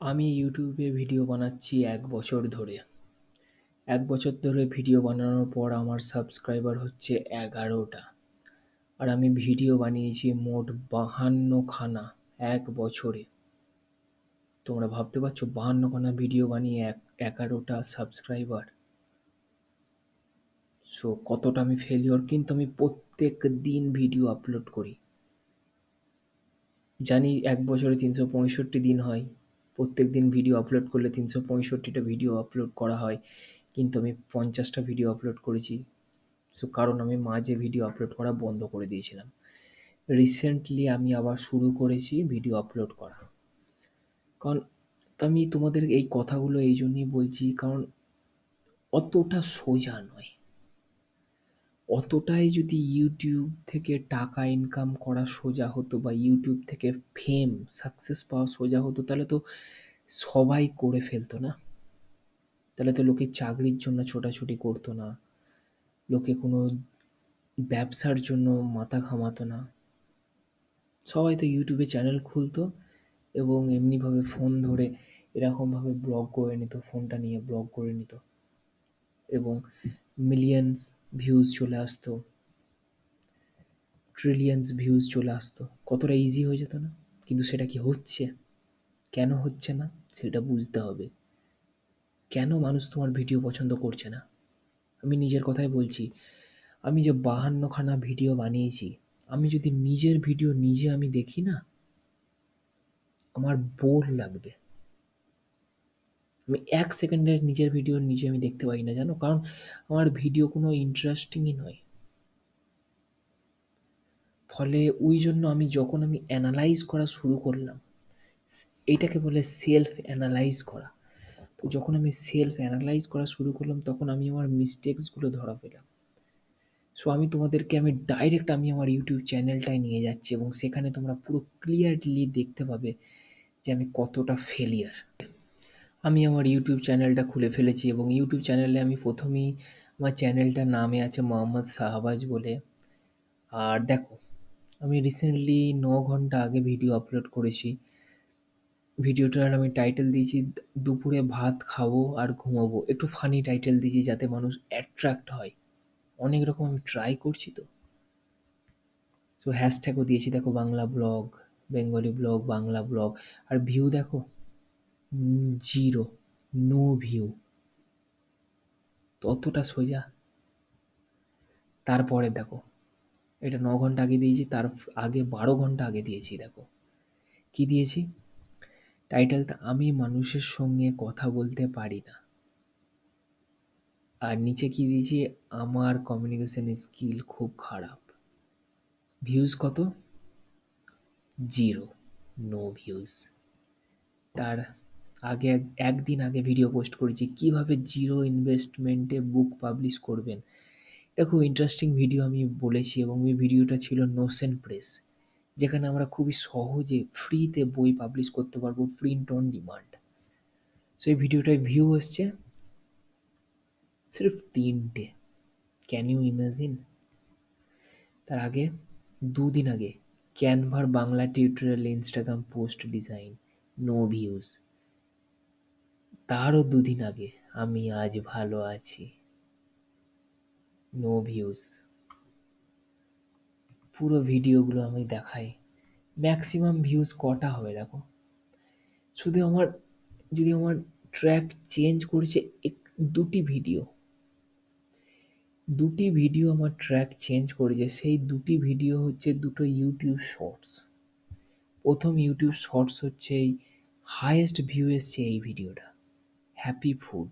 আমি ইউটিউবে ভিডিও বানাচ্ছি এক বছর ধরে। এক বছর ধরে ভিডিও বানানোর পর আমার সাবস্ক্রাইবার হচ্ছে এগারোটা। আর আমি ভিডিও বানিয়েছি মোট বাহান্নখানা এক বছরে। তোমরা ভাবতে পারছ, বাহান্নখানা ভিডিও বানিয়ে এক, এগারোটা সাবস্ক্রাইবার সো কতটা আমি ফেলিওর কিন্তু আমি প্রত্যেক দিন ভিডিও আপলোড করি। জানি এক বছরে তিনশো পঁয়ষট্টি দিন হয়। প্রত্যেক দিন ভিডিও আপলোড করলে তিনশো পঁয়ষট্টিটা ভিডিও আপলোড করা হয়। কিন্তু আমি পঞ্চাশটা ভিডিও আপলোড করেছি। সো কারণ আমি মাঝে ভিডিও আপলোড করা বন্ধ করে দিয়েছিলাম। রিসেন্টলি আমি আবার শুরু করেছি ভিডিও আপলোড করা। কারণ তো আমি তোমাদের এই কথাগুলো এই জন্যই বলছি, কারণ অতটা সোজা নয়। অতটাই যদি ইউটিউব থেকে টাকা ইনকাম করা সোজা হতো বা ইউটিউব থেকে ফেম সাকসেস পাওয়া সোজা হতো, তাহলে তো সবাই করে ফেলতো না। তাহলে তো লোকে চাকরির জন্য ছোটাছুটি করতো না। লোকে কোনো ব্যবসার জন্য মাথা ঘামাতো না। সবাই তো ইউটিউবে চ্যানেল খুলতো এবং এমনিভাবে ফোন ধরে এরকমভাবে ব্লগ করে নিত ফোনটা নিয়ে ব্লগ করে নিত। এবং মিলিয়ন্স ভিউজ চলে আসতো ট্রিলিয়ন্স ভিউজ চলে আসতো। কতটা ইজি হয়ে যেত না? কিন্তু সেটা কি হচ্ছে? কেন হচ্ছে না? সেটা বুঝতে হবে। কেন মানুষ তোমার ভিডিও পছন্দ করছে না? আমি নিজের কথাই বলছি, আমি যে বাহান্নখানা ভিডিও বানিয়েছি, আমি যদি নিজের ভিডিও নিজে আমি দেখি না, আমার বোর লাগবে। আমি এক সেকেন্ডের নিজের ভিডিও নিজে আমি দেখতে পাই না, জানো? কারণ আমার ভিডিও কোনো ইন্টারেস্টিংই নয়। ফলে ওই জন্য আমি যখন আমি অ্যানালাইজ করা শুরু করলাম এইটাকে বলে সেলফ অ্যানালাইজ করা। তো যখন আমি সেলফ অ্যানালাইজ করা শুরু করলাম, তখন আমি আমার মিস্টেক্সগুলো ধরা পেলাম। সো আমি তোমাদেরকে, আমি ডাইরেক্ট আমি আমার ইউটিউব চ্যানেলটায় নিয়ে যাচ্ছি এবং সেখানে তোমরা পুরো ক্লিয়ারলি দেখতে পাবে যে আমি কতটা ফেলিয়ার আমি আমার ইউটিউব চ্যানেলটা খুলে ফেলেছি এবং ইউটিউব চ্যানেলে আমি প্রথমেই আমার চ্যানেলটার নামে আছে মোহাম্মদ শাহবাজ বলে। আর দেখো, আমি রিসেন্টলি ন ঘণ্টা আগে ভিডিও আপলোড করেছি। ভিডিওটার আমি টাইটেল দিয়েছি, দুপুরে ভাত খাব আর ঘুমাবো। একটু ফানি টাইটেল দিয়েছি যাতে মানুষ অ্যাট্রাক্ট হয়। অনেক রকম আমি ট্রাই করছি তো। সো হ্যাশট্যাগও দিয়েছি। দেখো, Bangla blog Bengali blog Bangla blog আর ভিউ দেখো জিরো নো ভিউ ততটা সোজা। তারপরে দেখো, এটা ন ঘণ্টা আগে দিয়েছি, তার আগে বারো ঘণ্টা আগে দিয়েছি, দেখো। কি দিয়েছি? টাইটেলটা আমি মানুষের সঙ্গে কথা বলতে পারি না। আর নিচে কি দিয়েছি? আমার কমিউনিকেশন স্কিল খুব খারাপ। ভিউজ কত? জিরো নো ভিউজ তার আগে একদিন আগে ভিডিও পোস্ট করেছি কীভাবে জিরো ইনভেস্টমেন্টে বুক পাবলিশ করবেন। এটা খুব ইন্টারেস্টিং ভিডিও আমি বলেছি এবং ওই ভিডিওটা ছিল নোসেন প্রেস যেখানে আমরা খুবই সহজে ফ্রিতে বই পাবলিশ করতে পারব প্রিন্ট অন ডিমান্ড সো এই ভিডিওটায় ভিউ এসছে সির্ফ তিনটে। ক্যান ইউ ইমাজিন তার আগে দুদিন আগে ক্যানভার Bangla tutorial Instagram post design no views তারও দুদিন আগে আমি আজ ভালো আছি। নো ভিউজ পুরো ভিডিওগুলো আমি দেখাই। ম্যাক্সিমাম ভিউজ কটা হবে দেখো? শুধু আমার, যদি আমার ট্র্যাক চেঞ্জ করেছে এক, দুটি ভিডিও দুটি ভিডিও আমার ট্র্যাক চেঞ্জ করেছে, সেই দুটি ভিডিও হচ্ছে দুটো ইউটিউব শর্টস প্রথম ইউটিউব শর্টস হচ্ছে এই হায়েস্ট ভিউ এসছে এই ভিডিওটা হ্যাপি ফুড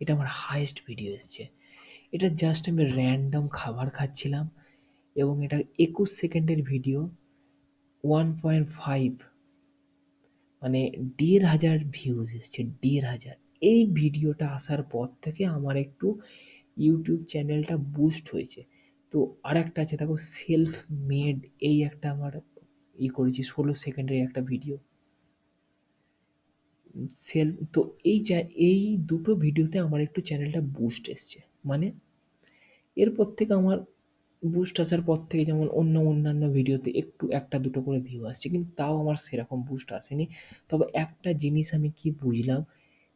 এটা আমার হায়েস্ট ভিডিও এসছে। এটা জাস্ট আমি র্যান্ডম খাবার খাচ্ছিলাম এবং এটা একুশ সেকেন্ডের ভিডিও ওয়ান পয়েন্ট ফাইভ মানে দেড় হাজার ভিউজ এসছে, দেড় হাজার। এই ভিডিওটা আসার পর থেকে আমার একটু ইউটিউব চ্যানেলটা বুস্ট হয়েছে। তো আর একটা আছে, দেখো সেলফ মেড এই একটা আমার ই করেছি, ষোলো সেকেন্ডের একটা ভিডিও সেল, তো এই এই দুটো ভিডিওতে আমার একটু চ্যানেলটা বুস্ট এসছে। মানে এরপর থেকে আমার বুস্ট আসার পর থেকে যেমন অন্য অন্যান্য ভিডিওতে একটু একটা দুটো করে ভিউ আসছে, কিন্তু তাও আমার সেরকম বুস্ট আসেনি। তবে একটা জিনিস আমি কি বুঝলাম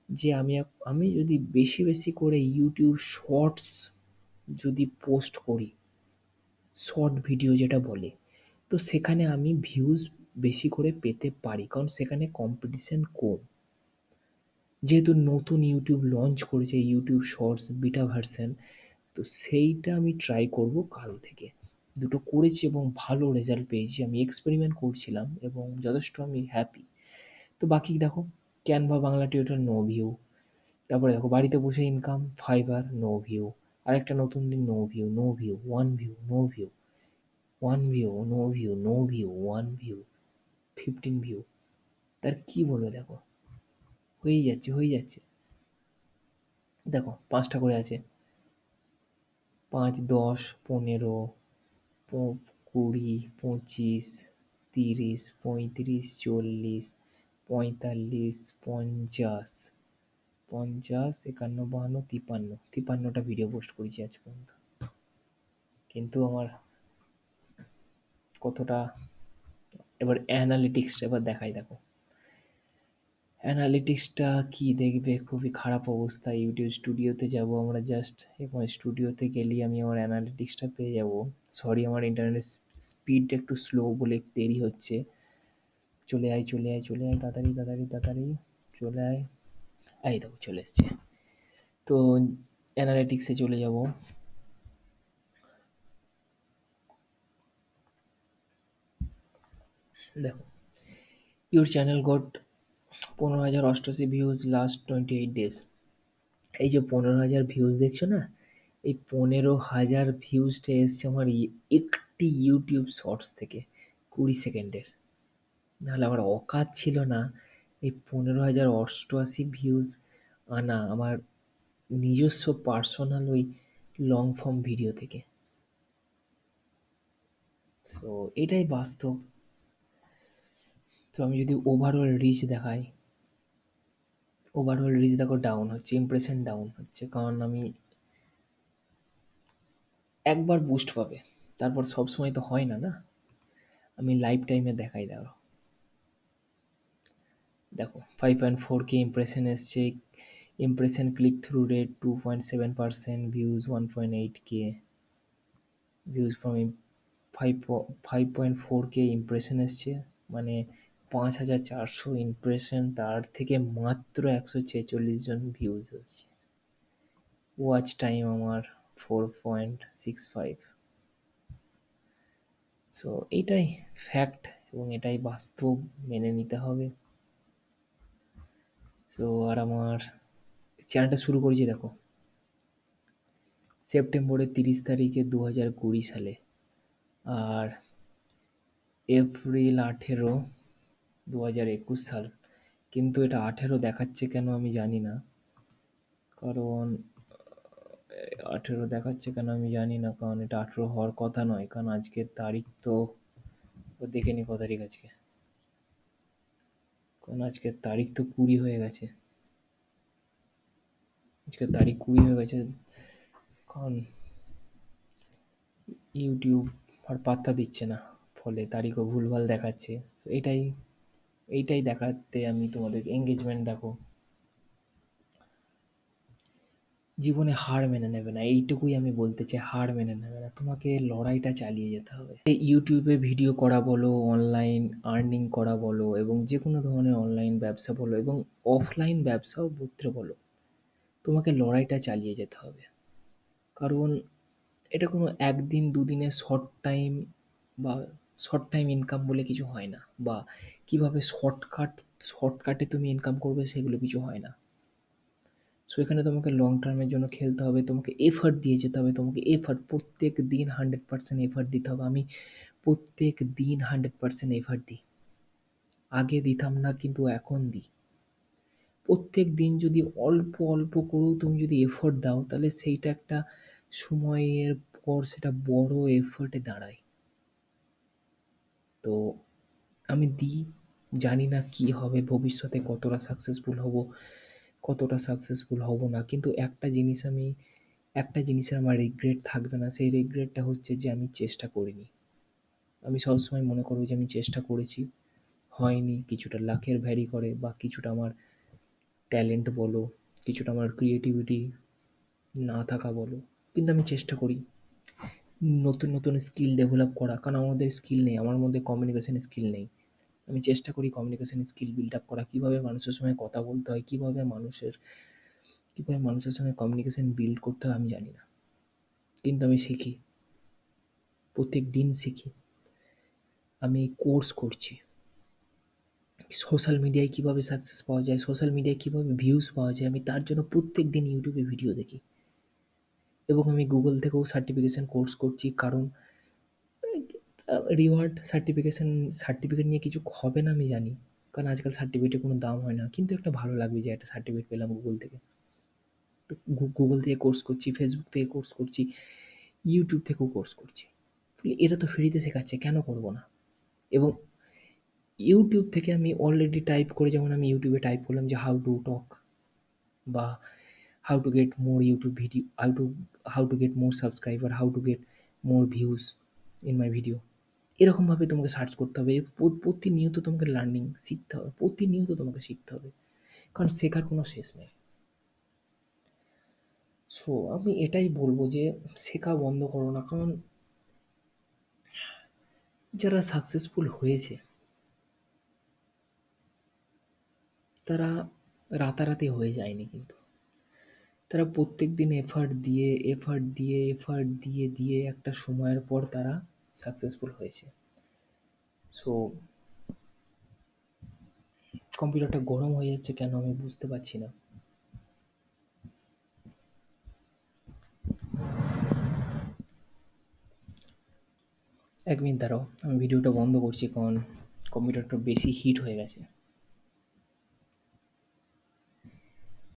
যে আমি আমি যদি বেশি বেশি করে ইউটিউব শর্টস যদি পোস্ট করি শর্ট ভিডিও যেটা বলে, তো সেখানে আমি ভিউজ বেশি করে পেতে পারি। কারণ সেখানে কম্পিটিশান কম। যেহেতু নতুন ইউটিউব লঞ্চ করেছে ইউটিউব শর্টস বিটা ভার্সন তো সেইটা আমি ট্রাই করব কাল থেকে। দুটো করেছি এবং ভালো রেজাল্ট পেয়েছি। আমি এক্সপেরিমেন্ট করছিলাম এবং যথেষ্ট আমি হ্যাপি তো বাকি দেখো Canva Bangla tutor no view তারপরে দেখো, বাড়িতে বসে ইনকাম ফাইবার নো ভিউ আরেকটা নতুন দিন no view no view one view no view one view no view no view one view fifteen view তার কি বলবে দেখো? হয়েই যাচ্ছে হয়ে যাচ্ছে। দেখো, পাঁচটা করে আছে। পাঁচ, দশ, পনেরো কুড়ি, পঁচিশ, তিরিশ, পঁয়ত্রিশ, চল্লিশ, পঁয়তাল্লিশ, পঞ্চাশ পঞ্চাশ, একান্ন, বাহান্ন, তিপান্ন। তিপান্নটা ভিডিও পোস্ট করেছি আজ পর্যন্ত। কিন্তু আমার কতটা, এবার অ্যানালিটিক্সটা এবার দেখাই, দেখো। অ্যানালিটিক্সটা কি দেখবে? খুবই খারাপ অবস্থা। ইউটিউব স্টুডিওতে যাব আমরা জাস্ট এবং স্টুডিওতে গেলেই আমি আমার অ্যানালিটিক্সটা পেয়ে যাব। সরি আমার ইন্টারনেটের স্পিড একটু স্লো বলে দেরি হচ্ছে। চলে আয় চলে আয় চলে আয়, তাড়াতাড়ি তাড়াতাড়ি তাড়াতাড়ি, চলে আয়। এই দেখো, চলে এসছে। তো অ্যানালিটিক্সে চলে যাব। দেখো ইউর চ্যানেল গট পনেরো হাজার অষ্টআশি views last twenty eight days এই যে পনেরো হাজার ভিউজ দেখছ না? এই পনেরো হাজার ভিউজটা এসছে আমার একটি ইউটিউব শর্টস থেকে, কুড়ি সেকেন্ডের। নাহলে আমার অকাত ছিল না এই পনেরো হাজার অষ্টআশি ভিউজ আনা আমার নিজস্ব পার্সোনাল ওই লং ফর্ম ভিডিও থেকে। সো এটাই বাস্তব। তো আমি যদি ওভারঅল রিচ দেখাই ওভারঅল রিচ দেখো ডাউন হচ্ছে ইমপ্রেশন ডাউন হচ্ছে, কারণ আমি একবার বুস্ট পাবে, তারপর সব সময় তো হয় না না? আমি লাইফ টাইমে দেখাই দেখো। দেখো five point four K impression এসছে impression click through rate two point seven percent views one point eight K views from five five point four K impression এসছে মানে পাঁচ হাজার চারশো ইমপ্রেশন তার থেকে মাত্র একশো ছেচল্লিশ জন ভিউজ হচ্ছে। ওয়াচ টাইম আমার four point six five so এটাই ফ্যাক্ট এবং এটাই বাস্তব মেনে নিতে হবে। সো আর আমার চ্যানেলটা শুরু করেছি দেখো। সেপ্টেম্বরের তিরিশ তারিখে দু হাজার কুড়ি সালে। আর এপ্রিল আঠেরো দু হাজার একুশ সাল। কিন্তু এটা আঠেরো দেখাচ্ছে কেন আমি জানি না। কারণ আঠেরো দেখাচ্ছে কেন আমি জানি না, কারণ এটা আঠেরো হওয়ার কথা নয়, কারণ আজকের তারিখ তো দেখে নি ক তারিখ আজকে। কারণ আজকের তারিখ তো কুড়ি হয়ে গেছে। আজকের তারিখ কুড়ি হয়ে গেছে। কারণ ইউটিউব আর পাত্তা দিচ্ছে না। ফলে তারিখও ভুলভাল দেখাচ্ছে। এটাই এইটাই দেখাতে আমি তোমাদের এঙ্গেজমেন্ট দেখো। জীবনে হার মেনে নেবে না, এইটুকুই আমি বলতে চাই, হার মেনে নেবে না। তোমাকে লড়াইটা চালিয়ে যেতে হবে। ইউটিউবে ভিডিও করা বলো অনলাইন আর্নিং করা বলো, এবং যে কোনো ধরনের অনলাইন ব্যবসা বলো, এবং অফলাইন ব্যবসাও বুঝতে বলো, তোমাকে লড়াইটা চালিয়ে যেতে হবে। কারণ এটা কোনো একদিন, দুদিনের শর্ট টাইম বা শর্ট টাইম ইনকাম বলে কিছু হয় না, বা কীভাবে শর্টকাট শর্টকাটে তুমি ইনকাম করবে সেগুলো কিছু হয় না। সো এখানে তোমাকে লং টার্মের জন্য খেলতে হবে, তোমাকে এফার্ট দিয়ে যেতে হবে, তোমাকে এফার্ট প্রত্যেক দিন হান্ড্রেড পার্সেন্ট এফার্ট দিতে হবে। আমি প্রত্যেক দিন হান্ড্রেড পার্সেন্ট এফার্ট দিই। আগে দিতাম না, কিন্তু এখন দিই। প্রত্যেক দিন যদি অল্প অল্প করেও তুমি যদি এফোর্ট দাও, তাহলে সেইটা একটা সময়ের পর সেটা বড় এফোর্টে দাঁড়ায়। তো আমি দিই, জানি না কি হবে, ভবিষ্যতে কতটা সাকসেসফুল হব, কতটা সাকসেসফুল হব না। কিন্তু একটা জিনিস আমি, একটা জিনিসের আমার রিগ্রেট থাকবে না, সেই রিগ্রেটটা হচ্ছে যে আমি চেষ্টা করিনি। আমি সবসময় মনে করব যে আমি চেষ্টা করেছি, হয়নি, কিছুটা লাখের ভ্যারি করে বা কিছুটা আমার ট্যালেন্ট বলো, কিছুটা আমার ক্রিয়েটিভিটি না থাকা বলো, কিন্তু আমি চেষ্টা করি। নতুন নতুন স্কিল ডেভেলপ করা। কারণ মধ্যে স্কিল নেই, আমার মধ্যে কমিউনিকেশন স্কিল নেই। আমি চেষ্টা করি কমিউনিকেশন স্কিল বিল্ড আপ করা, কীভাবে মানুষের সঙ্গে কথা বলতে হয়, কীভাবে মানুষের কীভাবে মানুষের সঙ্গে কমিউনিকেশন বিল্ড করতে হয়, আমি জানি না। কিন্তু আমি শিখি। প্রত্যেক দিন শিখি। আমি কোর্স করছি। সোশ্যাল মিডিয়ায় কীভাবে সাকসেস পাওয়া যায় সোশ্যাল মিডিয়ায় কীভাবে ভিউজ পাওয়া যায়, আমি তার জন্য প্রত্যেক দিন ইউটিউবে ভিডিও দেখি। এবং আমি গুগল থেকেও সার্টিফিকেশান কোর্স করছি, কারণ রিওয়ার্ড সার্টিফিকেশান সার্টিফিকেট নিয়ে কিছু হবে না আমি জানি। কারণ আজকাল সার্টিফিকেটের কোনো দাম হয় না। কিন্তু একটা ভালো লাগবে যে একটা সার্টিফিকেট পেলাম গুগল থেকে। তো গুগল থেকে কোর্স করছি ফেসবুক থেকে কোর্স করছি ইউটিউব থেকেও কোর্স করছি। এরা তো ফ্রিতে শেখাচ্ছে, কেন করব না? এবং ইউটিউব থেকে আমি অলরেডি টাইপ করে, যেমন আমি ইউটিউবে টাইপ করলাম যে হাউ টু টক বা how to get more YouTube video how to how to get more subscriber how to get more views in my video এরকমভাবে তোমাকে সার্চ করতে হবে। প্রতিনিয়ত তোমাকে লার্নিং শিখতে হবে। প্রতিনিয়ত তোমাকে শিখতে হবে। কারণ শেখার কোনো শেষ নেই। সো আমি এটাই বলব যে, শেখা বন্ধ করো না। কারণ যারা সাকসেসফুল হয়েছে, তারা রাতারাতি হয়ে যায়নি কিন্তু। তারা প্রত্যেক দিন এফার্ট দিয়ে এফার্ট দিয়ে এফার্ট দিয়ে দিয়ে একটা সময়ের পর তারা সাকসেসফুল হয়েছে। সো কম্পিউটারটা গরম হয়ে যাচ্ছে কেন আমি বুঝতে পারছি না। এক মিনিট দাঁড়াও, আমি ভিডিওটা বন্ধ করছি কারণ কম্পিউটারটা বেশি হিট হয়ে গেছে।